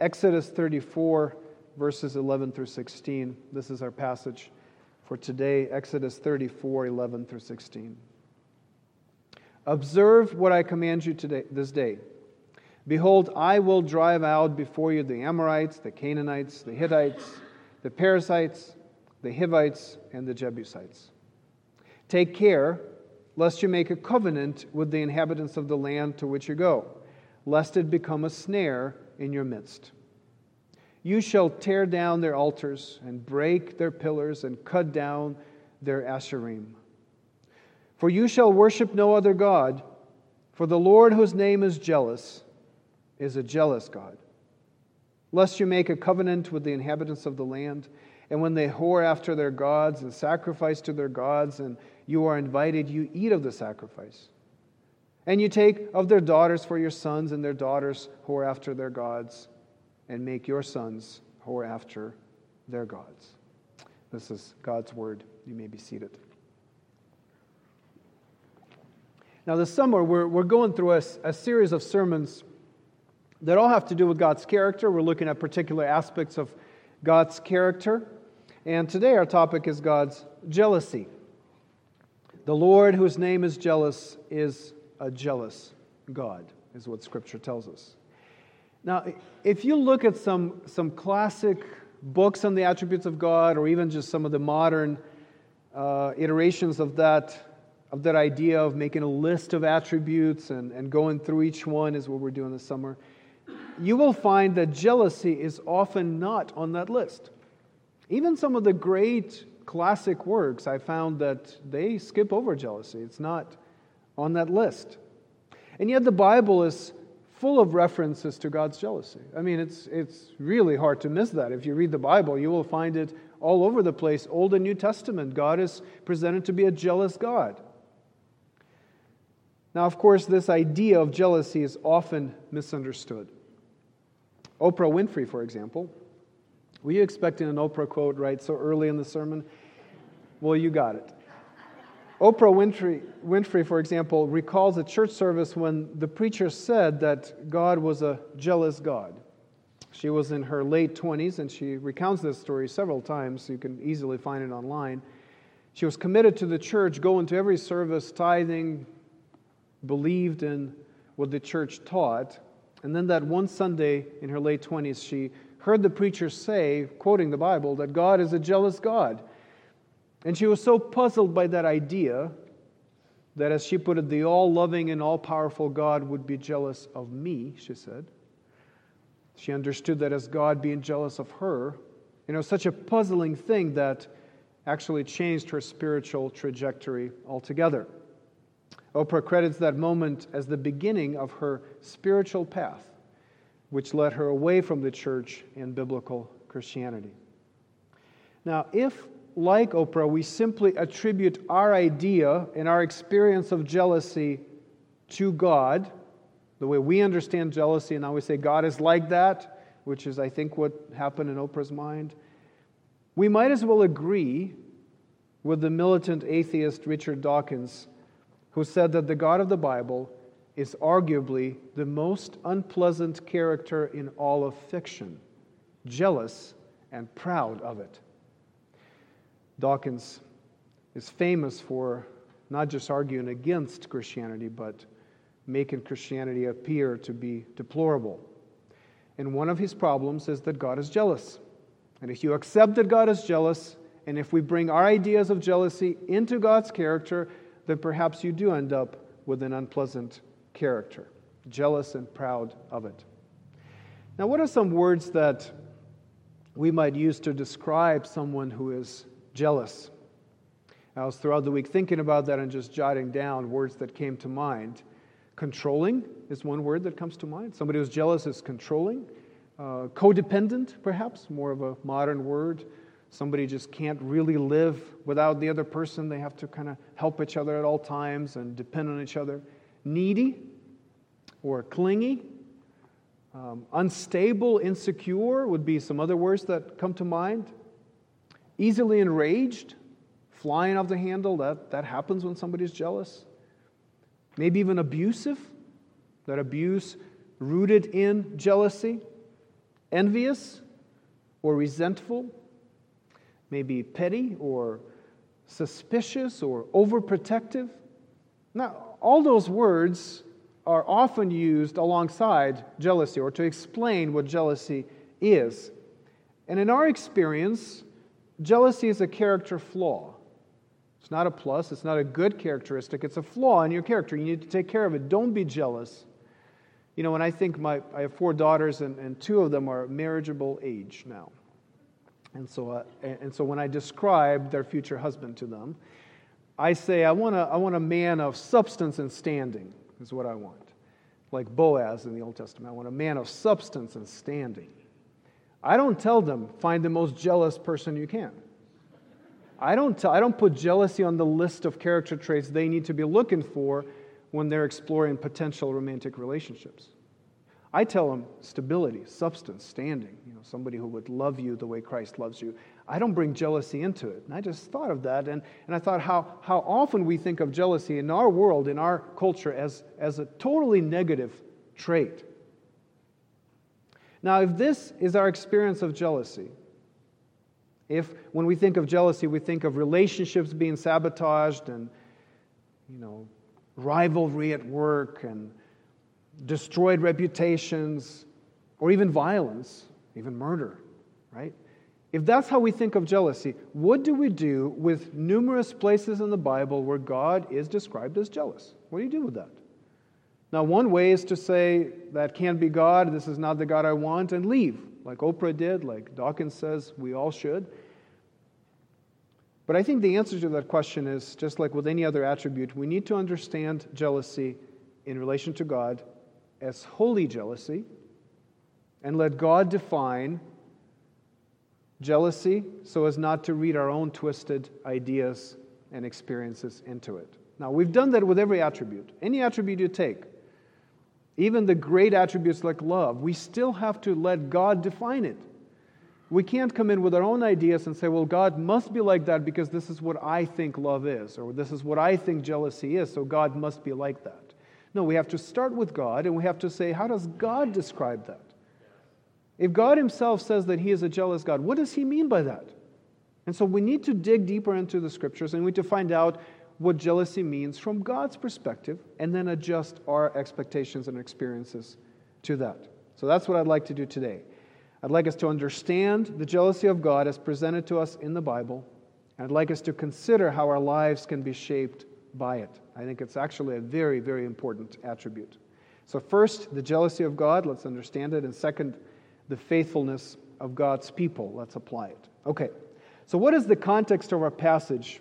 Exodus 34, verses 11 through 16. This is our passage for today, Exodus 34, 11 through 16. Observe what I command you today, this day. Behold, I will drive out before you the Amorites, the Canaanites, the Hittites, the Perizzites, the Hivites, and the Jebusites. Take care lest you make a covenant with the inhabitants of the land to which you go, lest it become a snare in your midst. You shall tear down their altars and break their pillars and cut down their asherim. For you shall worship no other God, for the Lord, whose name is jealous, is a jealous God. Lest you make a covenant with the inhabitants of the land, and when they whore after their gods and sacrifice to their gods, and you are invited, you eat of the sacrifice. And you take of their daughters for your sons, and their daughters who are after their gods and make your sons who are after their gods. This is God's word. You may be seated. Now, this summer, we're, we're going through a, a series of sermons that all have to do with God's character. We're looking at particular aspects of God's character. And today, our topic is God's jealousy. The Lord, whose name is jealous, is a jealous God, is what Scripture tells us. Now, if you look at some, some classic books on the attributes of God, or even just some of the modern uh, iterations of that, of that idea of making a list of attributes and, and going through each one, is what we're doing this summer, you will find that jealousy is often not on that list. Even some of the great classic works, I found that they skip over jealousy. It's not on that list. And yet, the Bible is full of references to God's jealousy. I mean, it's, it's really hard to miss that. If you read the Bible, you will find it all over the place, Old and New Testament. God is presented to be a jealous God. Now, of course, this idea of jealousy is often misunderstood. Oprah Winfrey, for example. Were you expecting an Oprah quote right so early in the sermon? Well, you got it. Oprah Winfrey, Winfrey, for example, recalls a church service when the preacher said that God was a jealous God. She was in her late 20s, and she recounts this story several times. You can easily find it online. She was committed to the church, going to every service, tithing, believed in what the church taught. And then that one Sunday in her late 20s, she heard the preacher say, quoting the Bible, that God is a jealous God. And she was so puzzled by that idea that, as she put it, the all loving and all powerful God would be jealous of me, she said. She understood that as God being jealous of her, you know, such a puzzling thing that actually changed her spiritual trajectory altogether. Oprah credits that moment as the beginning of her spiritual path, which led her away from the church and biblical Christianity. Now, if like Oprah, we simply attribute our idea and our experience of jealousy to God, the way we understand jealousy, and now we say God is like that, which is, I think, what happened in Oprah's mind. We might as well agree with the militant atheist Richard Dawkins, who said that the God of the Bible is arguably the most unpleasant character in all of fiction, jealous and proud of it. Dawkins is famous for not just arguing against Christianity, but making Christianity appear to be deplorable. And one of his problems is that God is jealous. And if you accept that God is jealous, and if we bring our ideas of jealousy into God's character, then perhaps you do end up with an unpleasant character, jealous and proud of it. Now, what are some words that we might use to describe someone who is jealous. I was throughout the week thinking about that and just jotting down words that came to mind. Controlling is one word that comes to mind. Somebody who's jealous is controlling. Uh, codependent, perhaps, more of a modern word. Somebody just can't really live without the other person. They have to kind of help each other at all times and depend on each other. Needy or clingy. Um, unstable, insecure would be some other words that come to mind easily enraged, flying off the handle. That, that happens when somebody's jealous. Maybe even abusive, that abuse rooted in jealousy. envious or resentful, maybe petty or suspicious or overprotective. Now, all those words are often used alongside jealousy or to explain what jealousy is. And in our experience, jealousy is a character flaw. It's not a plus, it's not a good characteristic, it's a flaw in your character. You need to take care of it. Don't be jealous. You know, when I think my, I have four daughters, and, and two of them are marriageable age now. And so, uh, and so when I describe their future husband to them, I say, I want, a, I want a man of substance and standing, is what I want. Like Boaz in the Old Testament. I want a man of substance and standing. I don't tell them, find the most jealous person you can. I don't, tell, I don't put jealousy on the list of character traits they need to be looking for when they're exploring potential romantic relationships. I tell them stability, substance, standing, you know, somebody who would love you the way Christ loves you. I don't bring jealousy into it. And I just thought of that, and, and I thought how, how often we think of jealousy in our world, in our culture, as, as a totally negative trait. Now, if this is our experience of jealousy, if when we think of jealousy, we think of relationships being sabotaged and, you know, rivalry at work and destroyed reputations, or even violence, even murder, right? If that's how we think of jealousy, what do we do with numerous places in the Bible where God is described as jealous? What do you do with that? Now, one way is to say that can't be God, this is not the God I want, and leave, like Oprah did, like Dawkins says we all should. But I think the answer to that question is just like with any other attribute, we need to understand jealousy in relation to God as holy jealousy and let God define jealousy so as not to read our own twisted ideas and experiences into it. Now, we've done that with every attribute. Any attribute you take, even the great attributes like love, we still have to let God define it. We can't come in with our own ideas and say, well, God must be like that because this is what I think love is, or this is what I think jealousy is, so God must be like that. No, we have to start with God and we have to say, how does God describe that? If God Himself says that He is a jealous God, what does He mean by that? And so we need to dig deeper into the scriptures and we need to find out what jealousy means from God's perspective and then adjust our expectations and experiences to that. So that's what I'd like to do today. I'd like us to understand the jealousy of God as presented to us in the Bible. And I'd like us to consider how our lives can be shaped by it. I think it's actually a very, very important attribute. So, first, the jealousy of God, let's understand it. And second, the faithfulness of God's people, let's apply it. Okay, so what is the context of our passage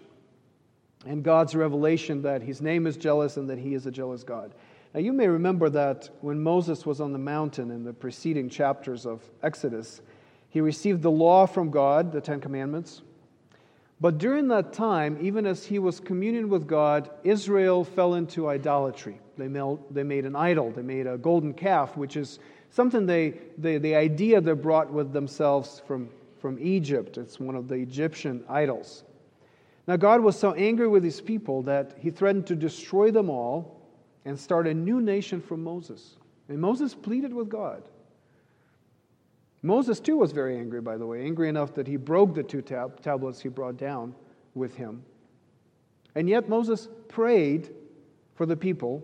and God's revelation that his name is jealous and that he is a jealous God? Now, you may remember that when Moses was on the mountain in the preceding chapters of Exodus, he received the law from God, the Ten Commandments. But during that time, even as he was communing with God, Israel fell into idolatry. They made an idol, they made a golden calf, which is something they, they the idea they brought with themselves from, from Egypt. It's one of the Egyptian idols. Now, God was so angry with his people that he threatened to destroy them all and start a new nation from Moses. And Moses pleaded with God. Moses, too, was very angry, by the way, angry enough that he broke the two tab- tablets he brought down with him. And yet, Moses prayed for the people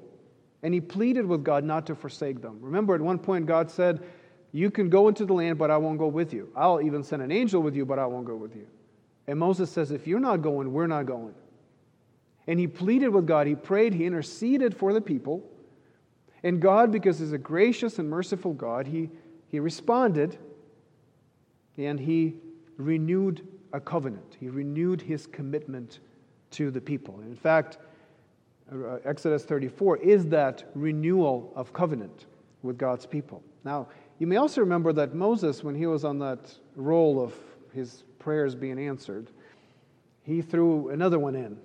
and he pleaded with God not to forsake them. Remember, at one point, God said, You can go into the land, but I won't go with you. I'll even send an angel with you, but I won't go with you. And Moses says, If you're not going, we're not going. And he pleaded with God. He prayed. He interceded for the people. And God, because he's a gracious and merciful God, he, he responded and he renewed a covenant. He renewed his commitment to the people. And in fact, uh, Exodus 34 is that renewal of covenant with God's people. Now, you may also remember that Moses, when he was on that roll of his prayers being answered, he threw another one in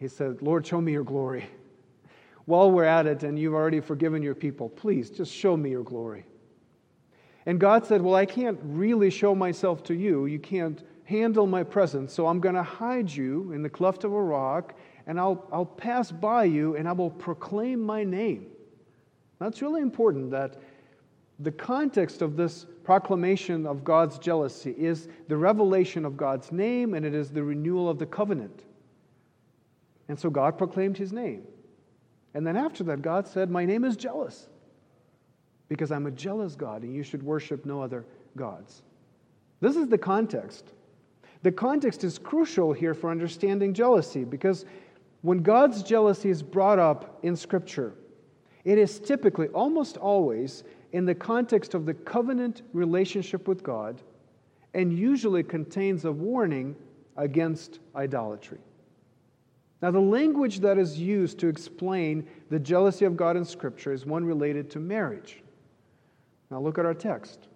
he said, Lord, show me your glory. While we're at it and you've already forgiven your people, please just show me your glory. And God said, Well, I can't really show myself to you. You can't handle my presence, so I'm going to hide you in the cleft of a rock, and I'll, I'll pass by you, and I will proclaim my name. That's really important that the context of this proclamation of God's jealousy is the revelation of God's name and it is the renewal of the covenant. And so God proclaimed his name. And then after that, God said, My name is jealous because I'm a jealous God and you should worship no other gods. This is the context. The context is crucial here for understanding jealousy because when God's jealousy is brought up in Scripture, it is typically, almost always, in the context of the covenant relationship with God and usually contains a warning against idolatry. Now, the language that is used to explain the jealousy of God in Scripture is one related to marriage. Now, look at our text.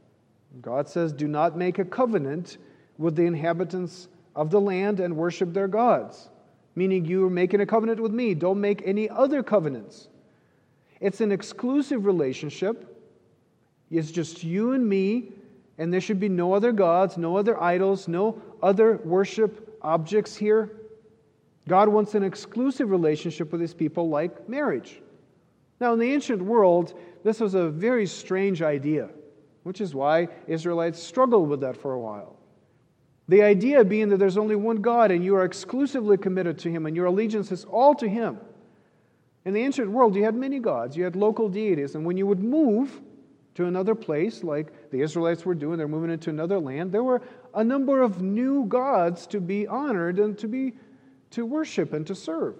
God says, Do not make a covenant with the inhabitants of the land and worship their gods, meaning you are making a covenant with me. Don't make any other covenants. It's an exclusive relationship. It's just you and me, and there should be no other gods, no other idols, no other worship objects here. God wants an exclusive relationship with his people like marriage. Now, in the ancient world, this was a very strange idea, which is why Israelites struggled with that for a while. The idea being that there's only one God and you are exclusively committed to him and your allegiance is all to him. In the ancient world, you had many gods, you had local deities, and when you would move to another place, like the Israelites were doing, they're moving into another land, there were a number of new gods to be honored and to be to worship and to serve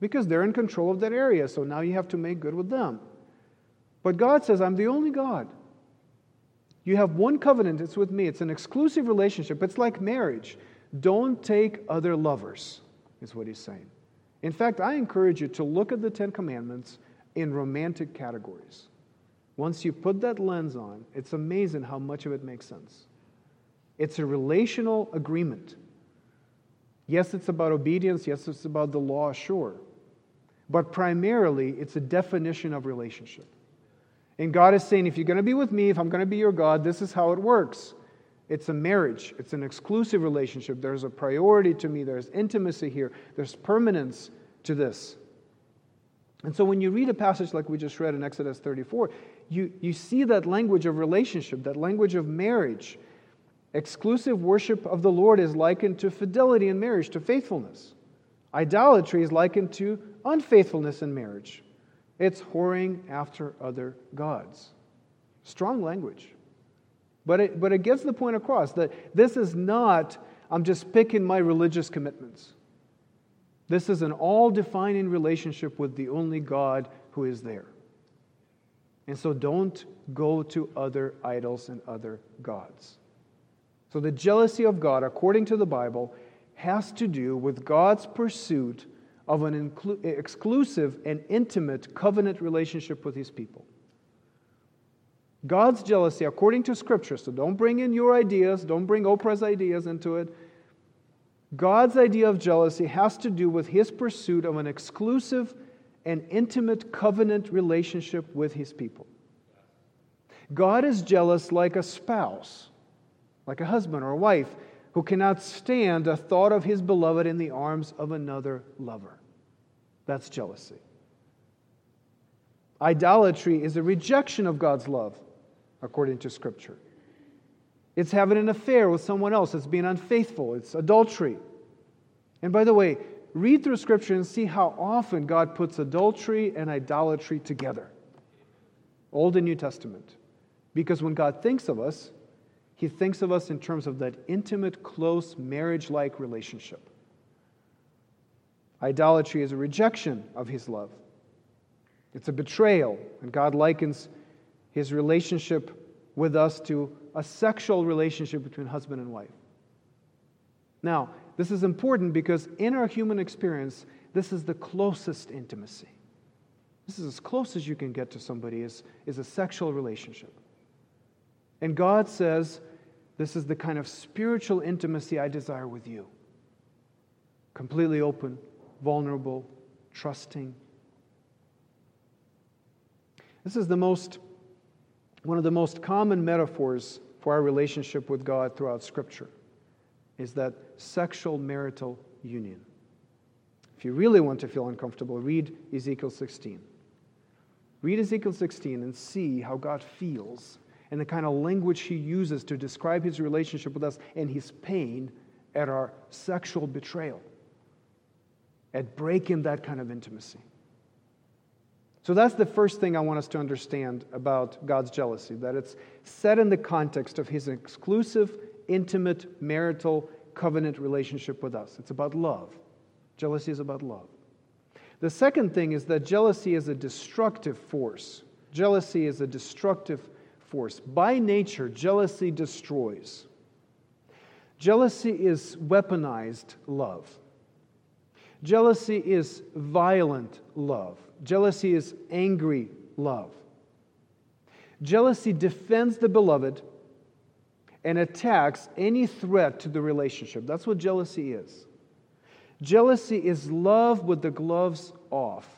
because they're in control of that area. So now you have to make good with them. But God says, I'm the only God. You have one covenant, it's with me. It's an exclusive relationship. It's like marriage. Don't take other lovers, is what he's saying. In fact, I encourage you to look at the Ten Commandments in romantic categories. Once you put that lens on, it's amazing how much of it makes sense. It's a relational agreement. Yes, it's about obedience. Yes, it's about the law, sure. But primarily, it's a definition of relationship. And God is saying, if you're going to be with me, if I'm going to be your God, this is how it works. It's a marriage, it's an exclusive relationship. There's a priority to me, there's intimacy here, there's permanence to this. And so when you read a passage like we just read in Exodus 34, you, you see that language of relationship, that language of marriage. Exclusive worship of the Lord is likened to fidelity in marriage, to faithfulness. Idolatry is likened to unfaithfulness in marriage. It's whoring after other gods. Strong language. But it, but it gets the point across that this is not, I'm just picking my religious commitments. This is an all defining relationship with the only God who is there. And so don't go to other idols and other gods. So, the jealousy of God, according to the Bible, has to do with God's pursuit of an inclu- exclusive and intimate covenant relationship with his people. God's jealousy, according to Scripture, so don't bring in your ideas, don't bring Oprah's ideas into it. God's idea of jealousy has to do with his pursuit of an exclusive and intimate covenant relationship with his people. God is jealous like a spouse like a husband or a wife who cannot stand the thought of his beloved in the arms of another lover. That's jealousy. Idolatry is a rejection of God's love, according to Scripture. It's having an affair with someone else, it's being unfaithful, it's adultery. And by the way, read through Scripture and see how often God puts adultery and idolatry together, Old and New Testament. Because when God thinks of us, he thinks of us in terms of that intimate, close, marriage like relationship. Idolatry is a rejection of his love, it's a betrayal, and God likens his relationship with us to a sexual relationship between husband and wife. Now, this is important because in our human experience, this is the closest intimacy. This is as close as you can get to somebody is, is a sexual relationship. And God says, This is the kind of spiritual intimacy I desire with you. Completely open, vulnerable, trusting. This is the most, one of the most common metaphors for our relationship with God throughout Scripture, is that sexual marital union. If you really want to feel uncomfortable, read Ezekiel 16. Read Ezekiel 16 and see how God feels and the kind of language he uses to describe his relationship with us and his pain at our sexual betrayal, at breaking that kind of intimacy. So that's the first thing I want us to understand about God's jealousy that it's set in the context of his exclusive, intimate, marital, covenant relationship with us. It's about love. Jealousy is about love. The second thing is that jealousy is a destructive force. Jealousy is a destructive force. By nature, jealousy destroys. Jealousy is weaponized love. Jealousy is violent love. Jealousy is angry love. Jealousy defends the beloved and attacks any threat to the relationship. That's what jealousy is. Jealousy is love with the gloves off.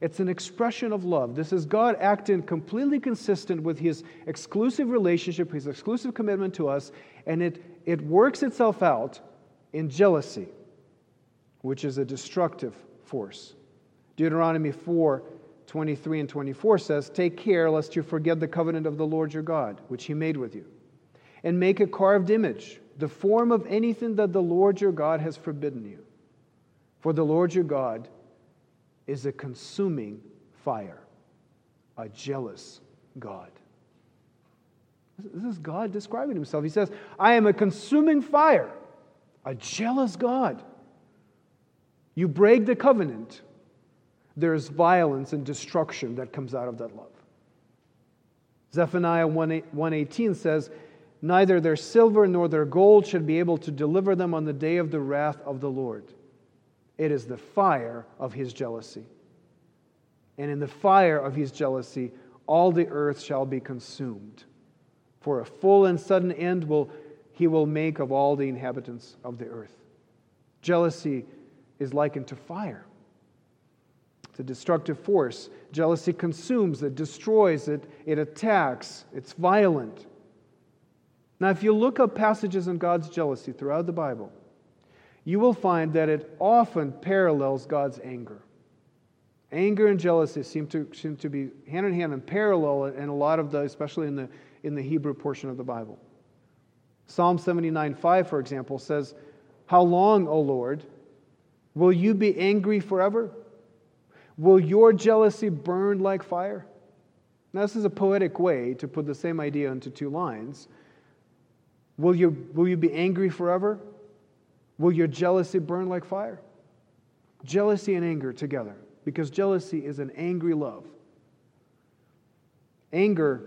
It's an expression of love. This is God acting completely consistent with his exclusive relationship, his exclusive commitment to us, and it, it works itself out in jealousy, which is a destructive force. Deuteronomy 4 23 and 24 says, Take care lest you forget the covenant of the Lord your God, which he made with you, and make a carved image, the form of anything that the Lord your God has forbidden you. For the Lord your God is a consuming fire, a jealous God. This is God describing himself. He says, I am a consuming fire, a jealous God. You break the covenant, there's violence and destruction that comes out of that love. Zephaniah 118 says, Neither their silver nor their gold should be able to deliver them on the day of the wrath of the Lord. It is the fire of his jealousy. And in the fire of his jealousy, all the earth shall be consumed. For a full and sudden end will he will make of all the inhabitants of the earth. Jealousy is likened to fire. It's a destructive force. Jealousy consumes, it destroys, it, it attacks, it's violent. Now, if you look up passages on God's jealousy throughout the Bible, you will find that it often parallels God's anger. Anger and jealousy seem to, seem to be hand in hand and parallel in a lot of the, especially in the, in the Hebrew portion of the Bible. Psalm 79 5, for example, says, How long, O Lord, will you be angry forever? Will your jealousy burn like fire? Now, this is a poetic way to put the same idea into two lines. Will you, will you be angry forever? Will your jealousy burn like fire? Jealousy and anger together, because jealousy is an angry love. Anger,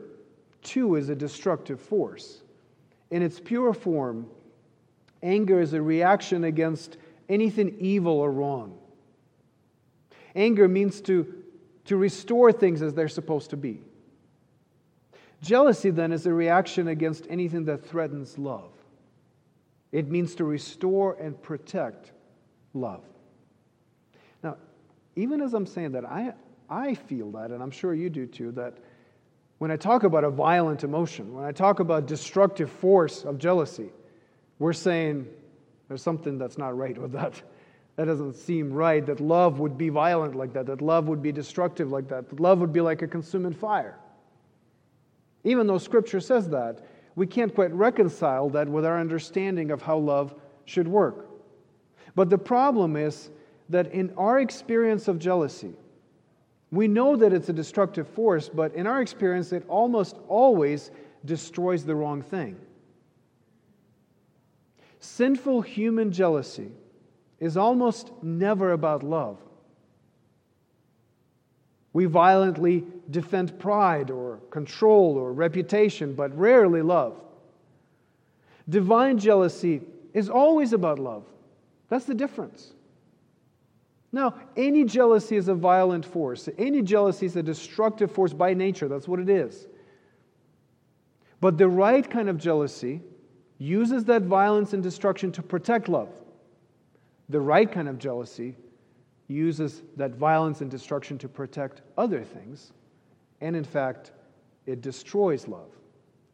too, is a destructive force. In its pure form, anger is a reaction against anything evil or wrong. Anger means to, to restore things as they're supposed to be. Jealousy, then, is a reaction against anything that threatens love. It means to restore and protect love. Now, even as I'm saying that, I, I feel that, and I'm sure you do too, that when I talk about a violent emotion, when I talk about destructive force of jealousy, we're saying there's something that's not right with that. That doesn't seem right, that love would be violent like that, that love would be destructive like that, that love would be like a consuming fire. Even though Scripture says that, we can't quite reconcile that with our understanding of how love should work. But the problem is that in our experience of jealousy, we know that it's a destructive force, but in our experience, it almost always destroys the wrong thing. Sinful human jealousy is almost never about love. We violently defend pride or control or reputation, but rarely love. Divine jealousy is always about love. That's the difference. Now, any jealousy is a violent force. Any jealousy is a destructive force by nature. That's what it is. But the right kind of jealousy uses that violence and destruction to protect love. The right kind of jealousy uses that violence and destruction to protect other things. And in fact, it destroys love.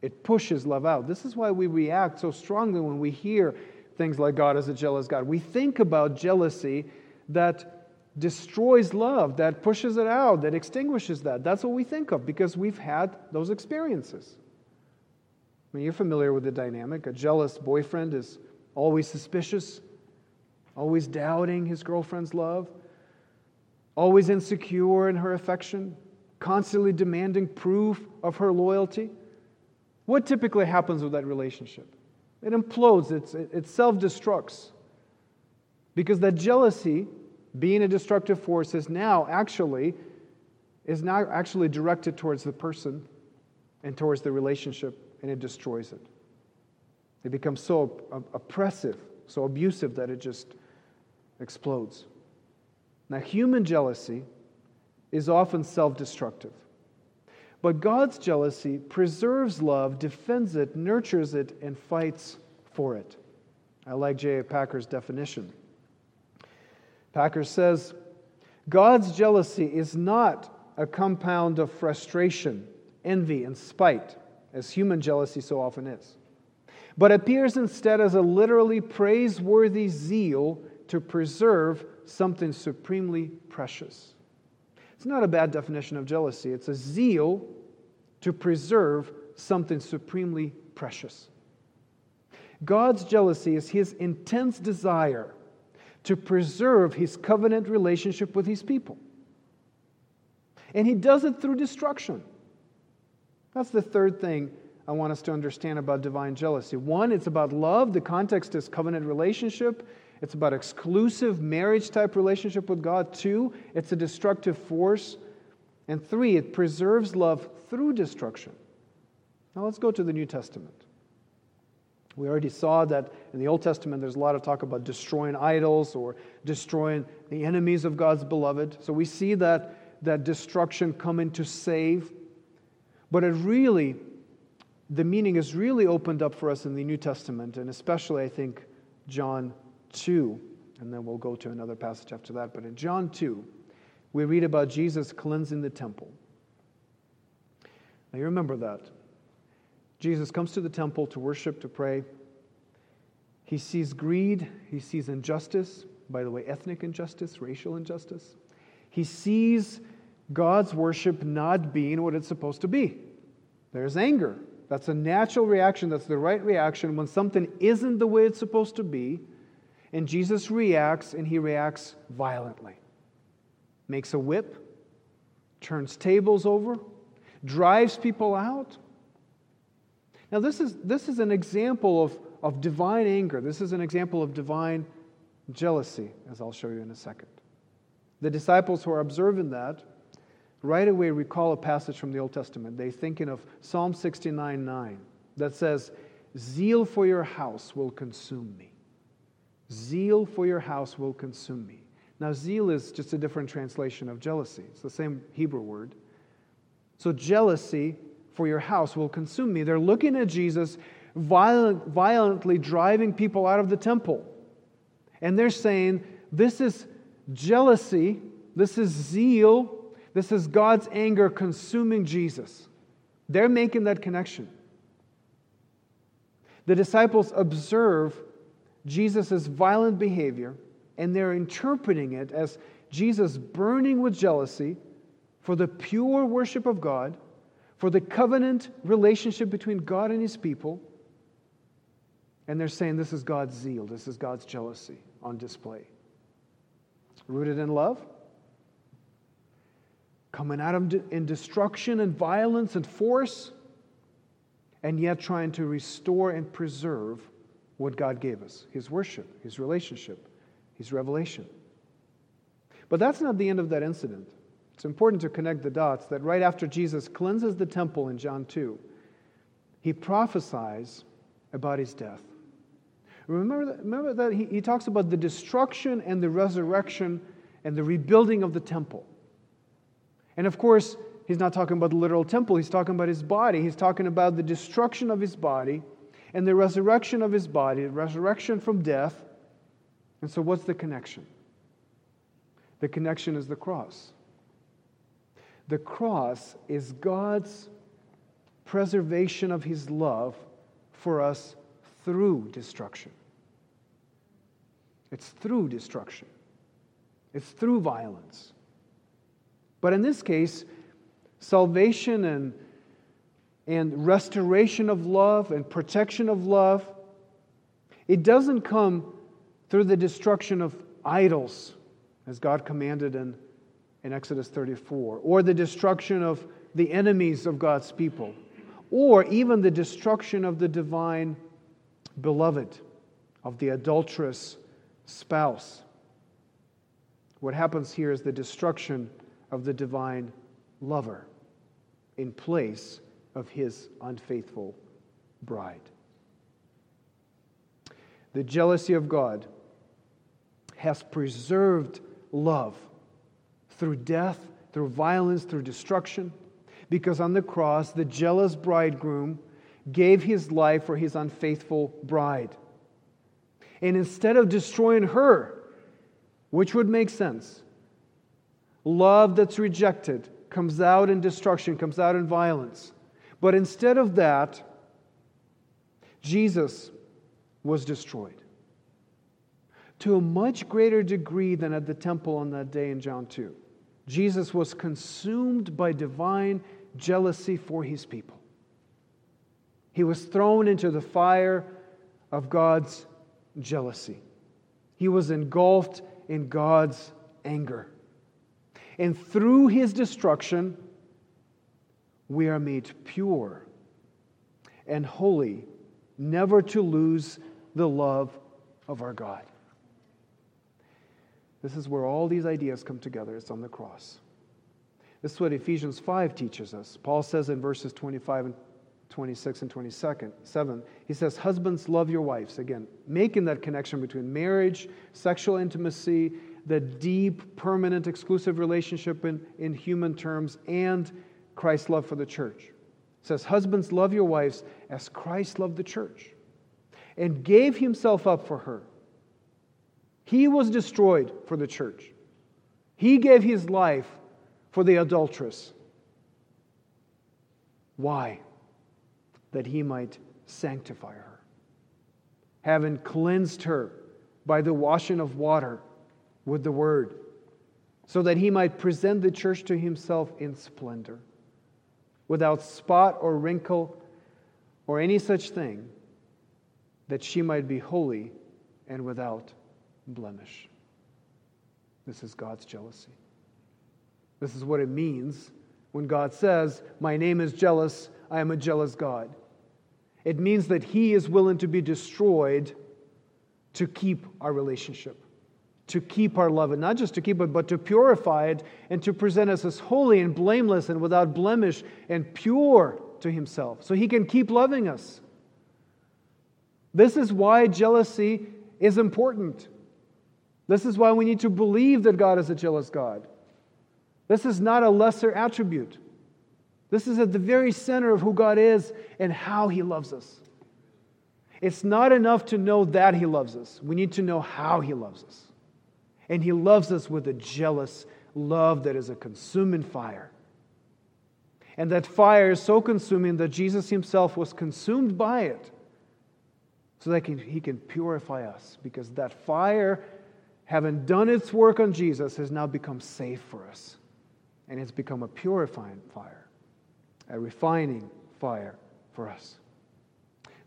It pushes love out. This is why we react so strongly when we hear things like God is a jealous God. We think about jealousy that destroys love, that pushes it out, that extinguishes that. That's what we think of because we've had those experiences. I mean, you're familiar with the dynamic. A jealous boyfriend is always suspicious, always doubting his girlfriend's love, always insecure in her affection, constantly demanding proof of her loyalty. What typically happens with that relationship? It implodes, it's, it self destructs. Because that jealousy, being a destructive force, is now actually is now actually directed towards the person and towards the relationship, and it destroys it. It becomes so oppressive, so abusive that it just explodes. Now, human jealousy is often self destructive. But God's jealousy preserves love, defends it, nurtures it, and fights for it. I like J. Packer's definition. Packer says God's jealousy is not a compound of frustration, envy, and spite, as human jealousy so often is, but appears instead as a literally praiseworthy zeal to preserve something supremely precious. It's not a bad definition of jealousy, it's a zeal to preserve something supremely precious. God's jealousy is his intense desire to preserve his covenant relationship with his people. And he does it through destruction. That's the third thing I want us to understand about divine jealousy. One, it's about love. The context is covenant relationship. It's about exclusive marriage type relationship with God. Two, it's a destructive force. And three, it preserves love through destruction. Now let's go to the New Testament. We already saw that in the Old Testament there's a lot of talk about destroying idols or destroying the enemies of God's beloved. So we see that, that destruction coming to save. But it really, the meaning is really opened up for us in the New Testament, and especially, I think, John 2, and then we'll go to another passage after that. But in John 2, we read about Jesus cleansing the temple. Now, you remember that. Jesus comes to the temple to worship, to pray. He sees greed, he sees injustice, by the way, ethnic injustice, racial injustice. He sees God's worship not being what it's supposed to be. There's anger. That's a natural reaction. That's the right reaction when something isn't the way it's supposed to be. And Jesus reacts, and he reacts violently. Makes a whip, turns tables over, drives people out. Now, this is, this is an example of, of divine anger. This is an example of divine jealousy, as I'll show you in a second. The disciples who are observing that right away recall a passage from the Old Testament. They're thinking of Psalm 69 9 that says, Zeal for your house will consume me. Zeal for your house will consume me. Now, zeal is just a different translation of jealousy, it's the same Hebrew word. So, jealousy for your house will consume me. They're looking at Jesus violent, violently driving people out of the temple. And they're saying, This is jealousy, this is zeal, this is God's anger consuming Jesus. They're making that connection. The disciples observe Jesus' violent behavior and they're interpreting it as Jesus burning with jealousy for the pure worship of God, for the covenant relationship between God and his people. And they're saying this is God's zeal, this is God's jealousy on display. Rooted in love, coming out in destruction and violence and force, and yet trying to restore and preserve what God gave us his worship, his relationship, his revelation. But that's not the end of that incident. It's important to connect the dots that right after Jesus cleanses the temple in John 2, he prophesies about his death. Remember that, remember that he, he talks about the destruction and the resurrection and the rebuilding of the temple. And of course, he's not talking about the literal temple, he's talking about his body. He's talking about the destruction of his body and the resurrection of his body, the resurrection from death. And so, what's the connection? The connection is the cross. The cross is God's preservation of his love for us through destruction. It's through destruction. it's through violence. But in this case, salvation and, and restoration of love and protection of love, it doesn't come through the destruction of idols, as God commanded in, in Exodus 34, or the destruction of the enemies of God's people, or even the destruction of the divine beloved, of the adulterous spouse. What happens here is the destruction of the divine lover in place of his unfaithful bride. The jealousy of God has preserved love through death, through violence, through destruction, because on the cross, the jealous bridegroom gave his life for his unfaithful bride. And instead of destroying her, which would make sense, love that's rejected comes out in destruction, comes out in violence. But instead of that, Jesus was destroyed to a much greater degree than at the temple on that day in John 2. Jesus was consumed by divine jealousy for his people. He was thrown into the fire of God's jealousy. He was engulfed in God's anger. And through his destruction, we are made pure and holy, never to lose the love of our God. This is where all these ideas come together. It's on the cross. This is what Ephesians 5 teaches us. Paul says in verses 25 and 26 and 27, he says, Husbands, love your wives. Again, making that connection between marriage, sexual intimacy, the deep, permanent, exclusive relationship in, in human terms, and Christ's love for the church. It says, Husbands, love your wives as Christ loved the church and gave himself up for her. He was destroyed for the church. He gave his life for the adulteress. Why? That he might sanctify her. Having cleansed her by the washing of water with the word, so that he might present the church to himself in splendor, without spot or wrinkle or any such thing, that she might be holy and without blemish. This is God's jealousy. This is what it means when God says, My name is jealous, I am a jealous God. It means that He is willing to be destroyed to keep our relationship, to keep our love, and not just to keep it, but to purify it and to present us as holy and blameless and without blemish and pure to Himself, so He can keep loving us. This is why jealousy is important. This is why we need to believe that God is a jealous God. This is not a lesser attribute. This is at the very center of who God is and how He loves us. It's not enough to know that He loves us, we need to know how He loves us. And He loves us with a jealous love that is a consuming fire. And that fire is so consuming that Jesus Himself was consumed by it so that He can purify us because that fire having done its work on Jesus, has now become safe for us. And it's become a purifying fire, a refining fire for us.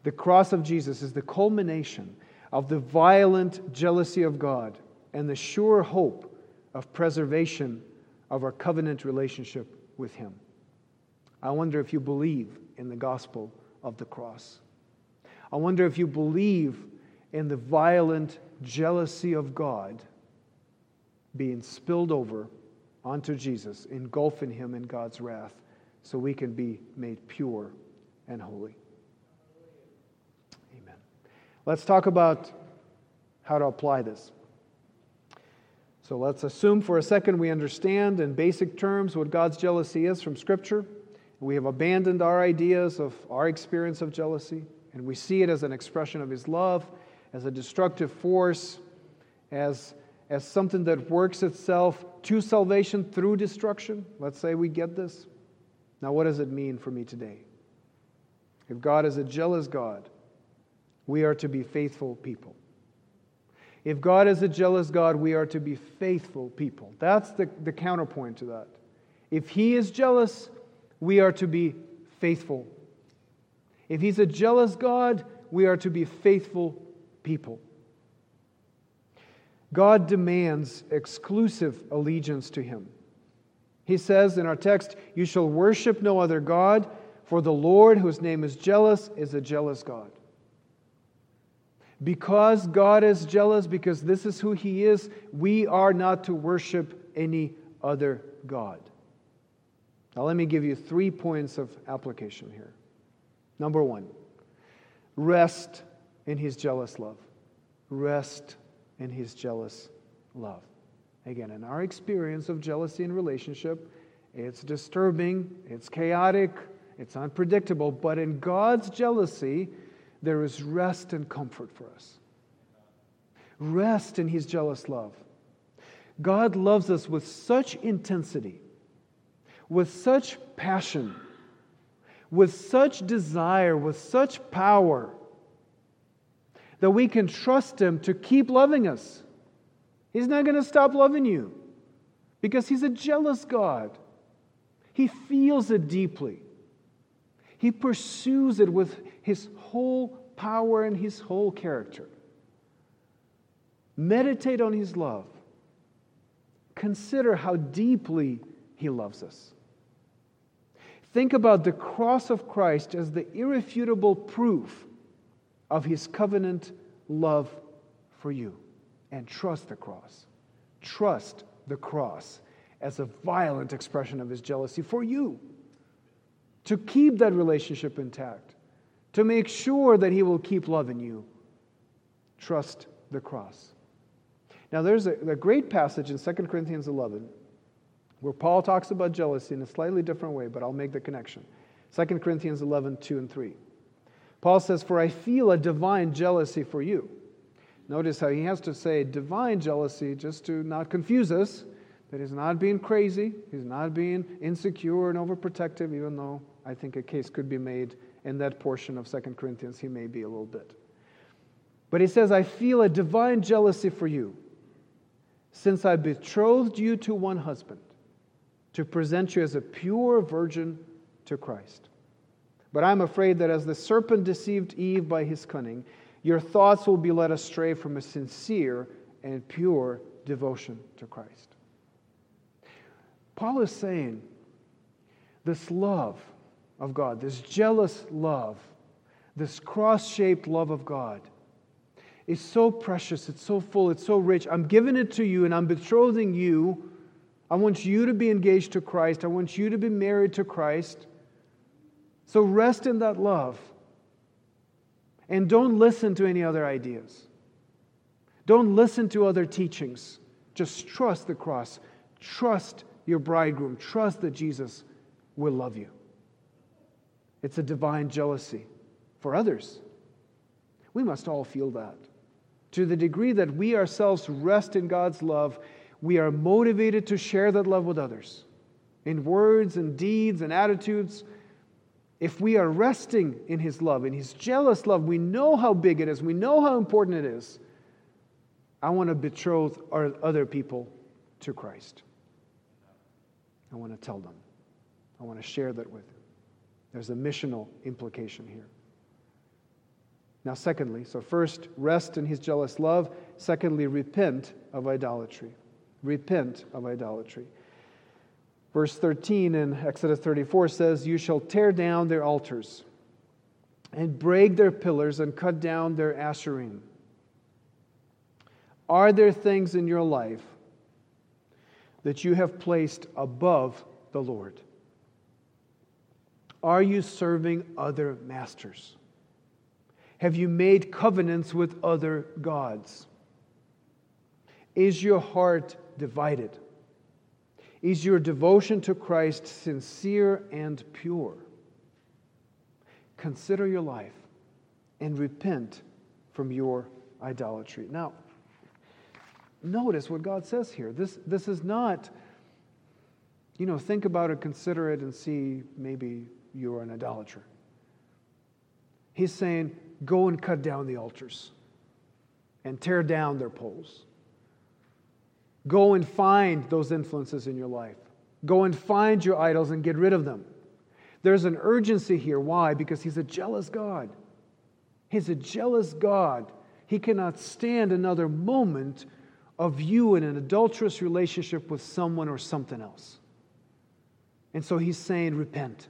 The cross of Jesus is the culmination of the violent jealousy of God and the sure hope of preservation of our covenant relationship with Him. I wonder if you believe in the gospel of the cross. I wonder if you believe in the violent jealousy of God being spilled over onto Jesus, engulfing him in God's wrath, so we can be made pure and holy. Amen. Let's talk about how to apply this. So let's assume for a second we understand in basic terms what God's jealousy is from Scripture. We have abandoned our ideas of our experience of jealousy, and we see it as an expression of His love as a destructive force, as, as something that works itself to salvation through destruction. Let's say we get this. Now, what does it mean for me today? If God is a jealous God, we are to be faithful people. If God is a jealous God, we are to be faithful people. That's the, the counterpoint to that. If He is jealous, we are to be faithful. If He's a jealous God, we are to be faithful people. God demands exclusive allegiance to Him. He says in our text, You shall worship no other God, for the Lord, whose name is jealous, is a jealous God. Because God is jealous, because this is who He is, we are not to worship any other God. Now, let me give you three points of application here. Number one, rest in His jealous love. Rest in His jealous love. Again, in our experience of jealousy in relationship, it's disturbing, it's chaotic, it's unpredictable, but in God's jealousy, there is rest and comfort for us. Rest in His jealous love. God loves us with such intensity, with such passion, with such desire, with such power, that we can trust Him to keep loving us. He's not going to stop loving you because He's a jealous God. He feels it deeply. He pursues it with His whole power and His whole character. Meditate on His love. Consider how deeply He loves us. Think about the cross of Christ as the irrefutable proof of His covenant love for you and trust the cross. Trust the cross as a violent expression of his jealousy for you. To keep that relationship intact, to make sure that he will keep loving you. Trust the cross. Now, there's a, a great passage in 2 Corinthians 11 where Paul talks about jealousy in a slightly different way, but I'll make the connection. 2 Corinthians 11, 2 and 3. Paul says, For I feel a divine jealousy for you Notice how he has to say divine jealousy just to not confuse us, that he's not being crazy, he's not being insecure and overprotective, even though I think a case could be made in that portion of 2 Corinthians, he may be a little bit. But he says, I feel a divine jealousy for you, since I betrothed you to one husband, to present you as a pure virgin to Christ. But I'm afraid that as the serpent deceived Eve by his cunning, your thoughts will be led astray from a sincere and pure devotion to Christ. Paul is saying this love of God, this jealous love, this cross shaped love of God is so precious, it's so full, it's so rich. I'm giving it to you and I'm betrothing you. I want you to be engaged to Christ, I want you to be married to Christ. So rest in that love. And don't listen to any other ideas. Don't listen to other teachings. Just trust the cross. Trust your bridegroom. Trust that Jesus will love you. It's a divine jealousy for others. We must all feel that. To the degree that we ourselves rest in God's love, we are motivated to share that love with others in words and deeds and attitudes if we are resting in His love, in His jealous love, we know how big it is, we know how important it is. I want to betroth our other people to Christ. I want to tell them. I want to share that with them. There's a missional implication here. Now, secondly, so first, rest in his jealous love. Secondly, repent of idolatry. Repent of idolatry. Verse 13 in Exodus 34 says, You shall tear down their altars and break their pillars and cut down their asherim. Are there things in your life that you have placed above the Lord? Are you serving other masters? Have you made covenants with other gods? Is your heart divided? Is your devotion to Christ sincere and pure? Consider your life and repent from your idolatry. Now, notice what God says here. This, this is not, you know, think about it, consider it, and see maybe you're an idolater. He's saying, go and cut down the altars. and tear down their poles. Go and find those influences in your life. Go and find your idols and get rid of them. There's an urgency here. Why? Because He's a jealous God. He's a jealous God. He cannot stand another moment of you in an adulterous relationship with someone or something else. And so He's saying, repent.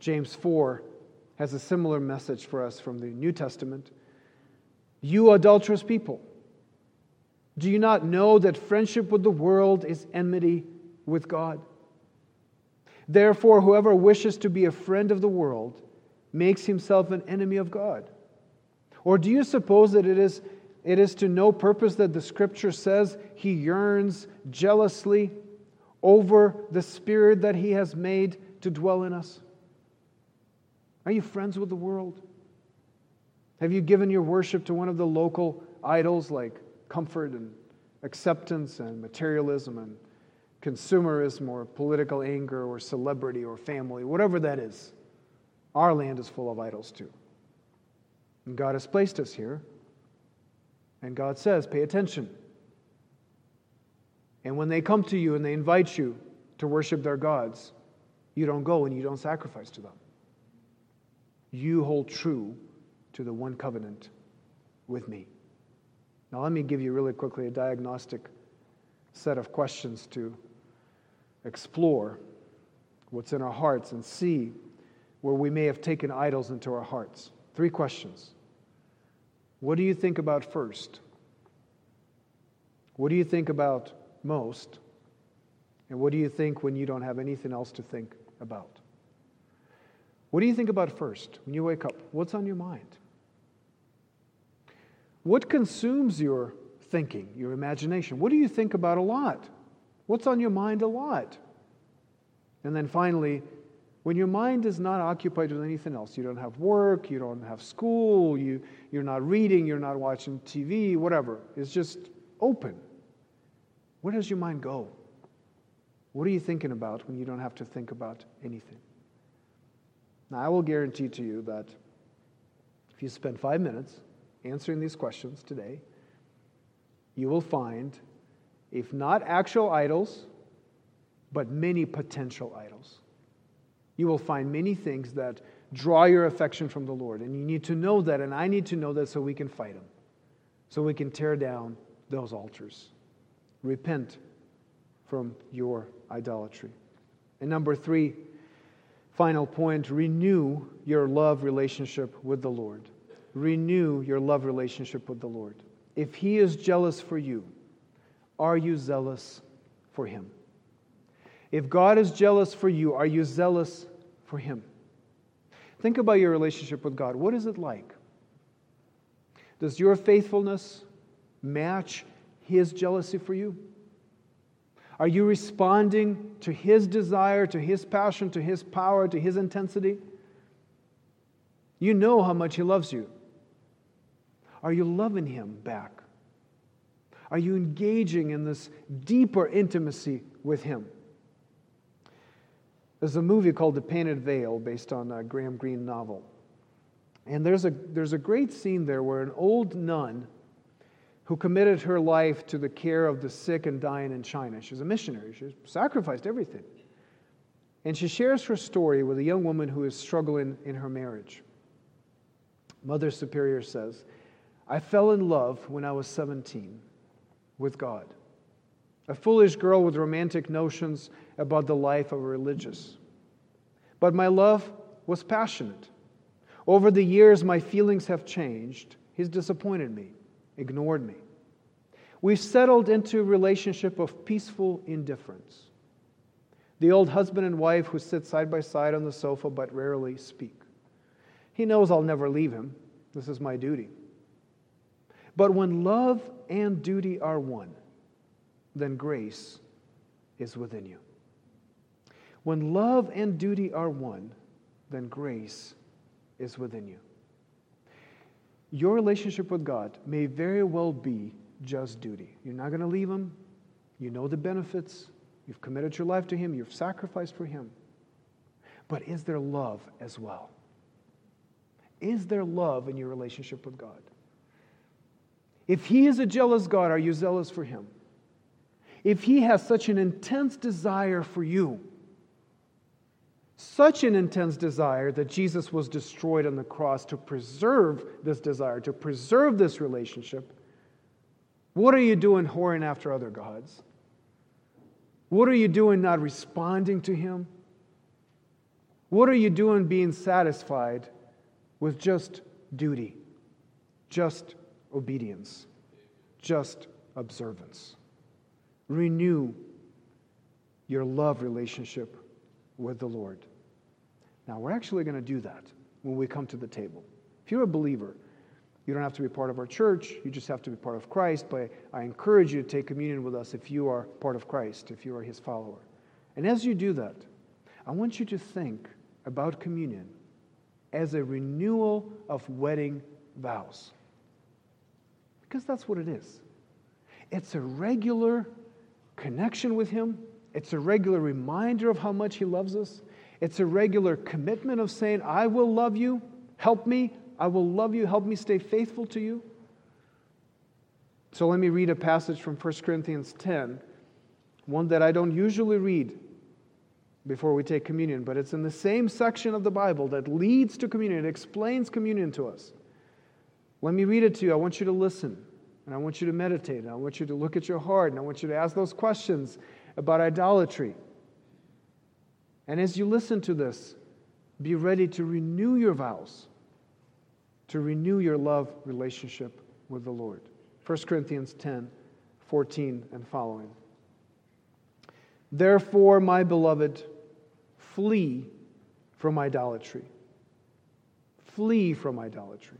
James 4 has a similar message for us from the New Testament. You adulterous people, do you not know that friendship with the world is enmity with God? Therefore, whoever wishes to be a friend of the world makes himself an enemy of God. Or do you suppose that it is, it is to no purpose that the scripture says he yearns jealously over the spirit that he has made to dwell in us? Are you friends with the world? Have you given your worship to one of the local idols like comfort and acceptance and materialism and consumerism or political anger or celebrity or family, whatever that is? Our land is full of idols too. And God has placed us here. And God says, pay attention. And when they come to you and they invite you to worship their gods, you don't go and you don't sacrifice to them. You hold true to the one covenant with me. Now, let me give you really quickly a diagnostic set of questions to explore what's in our hearts and see where we may have taken idols into our hearts. Three questions. What do you think about first? What do you think about most? And what do you think when you don't have anything else to think about? What do you think about first when you wake up? What's on your mind? What consumes your thinking, your imagination? What do you think about a lot? What's on your mind a lot? And then finally, when your mind is not occupied with anything else, you don't have work, you don't have school, you, you're not reading, you're not watching TV, whatever, it's just open. Where does your mind go? What are you thinking about when you don't have to think about anything? Now, I will guarantee to you that if you spend five minutes answering these questions today, you will find, if not actual idols, but many potential idols. You will find many things that draw your affection from the Lord. And you need to know that, and I need to know that so we can fight them, so we can tear down those altars. Repent from your idolatry. And number three, final point renew your love relationship with the Lord renew your love relationship with the Lord. If He is jealous for you, are you zealous for Him? If God is jealous for you, are you zealous for Him? Think about your relationship with God. What is it like? Does your faithfulness match His jealousy for you? Are you responding to His desire, to His passion, to His power, to His intensity? You know how much He loves you. Are you loving Him back? Are you engaging in this deeper intimacy with Him? There's a movie called The Painted Veil based on a Graham Greene novel. And there's a, there's a great scene there where an old nun who committed her life to the care of the sick and dying in China, she's a missionary, she sacrificed everything. And she shares her story with a young woman who is struggling in her marriage. Mother Superior says, I fell in love when I was 17 with God. A foolish girl with romantic notions about the life of a religious. But my love was passionate. Over the years, my feelings have changed. He's disappointed me, ignored me. We've settled into a relationship of peaceful indifference. The old husband and wife who sit side by side on the sofa but rarely speak. He knows I'll never leave him. This is my duty. But when love and duty are one, then grace is within you. When love and duty are one, then grace is within you. Your relationship with God may very well be just duty. You're not going to leave Him. You know the benefits. You've committed your life to Him. You've sacrificed for Him. But is there love as well? Is there love in your relationship with God? If He is a jealous God, are you zealous for Him? If He has such an intense desire for you, such an intense desire that Jesus was destroyed on the cross to preserve this desire, to preserve this relationship, what are you doing whoring after other gods? What are you doing not responding to Him? What are you doing being satisfied with just duty, just obedience, just observance? Renew your love relationship with the Lord. Now, we're actually going to do that when we come to the table. If you're a believer, you don't have to be part of our church, you just have to be part of Christ. But I encourage you to take communion with us if you are part of Christ, if you are his follower. And as you do that, I want you to think about communion as a renewal of wedding vows. Because that's what it is. It's a regular connection with Him, it's a regular reminder of how much He loves us. It's a regular commitment of saying, I will love you, help me, I will love you, help me stay faithful to you. So let me read a passage from 1 Corinthians 10, one that I don't usually read before we take communion, but it's in the same section of the Bible that leads to communion. It explains communion to us. Let me read it to you. I want you to listen, and I want you to meditate, and I want you to look at your heart, and I want you to ask those questions about idolatry. And as you listen to this, be ready to renew your vows, to renew your love relationship with the Lord. 1 Corinthians 10 14 and following. Therefore, my beloved, flee from idolatry. Flee from idolatry.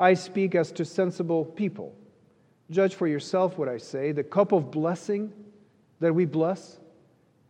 I speak as to sensible people. Judge for yourself what I say. The cup of blessing that we bless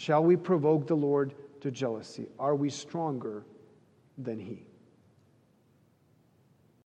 Shall we provoke the Lord to jealousy? Are we stronger than he?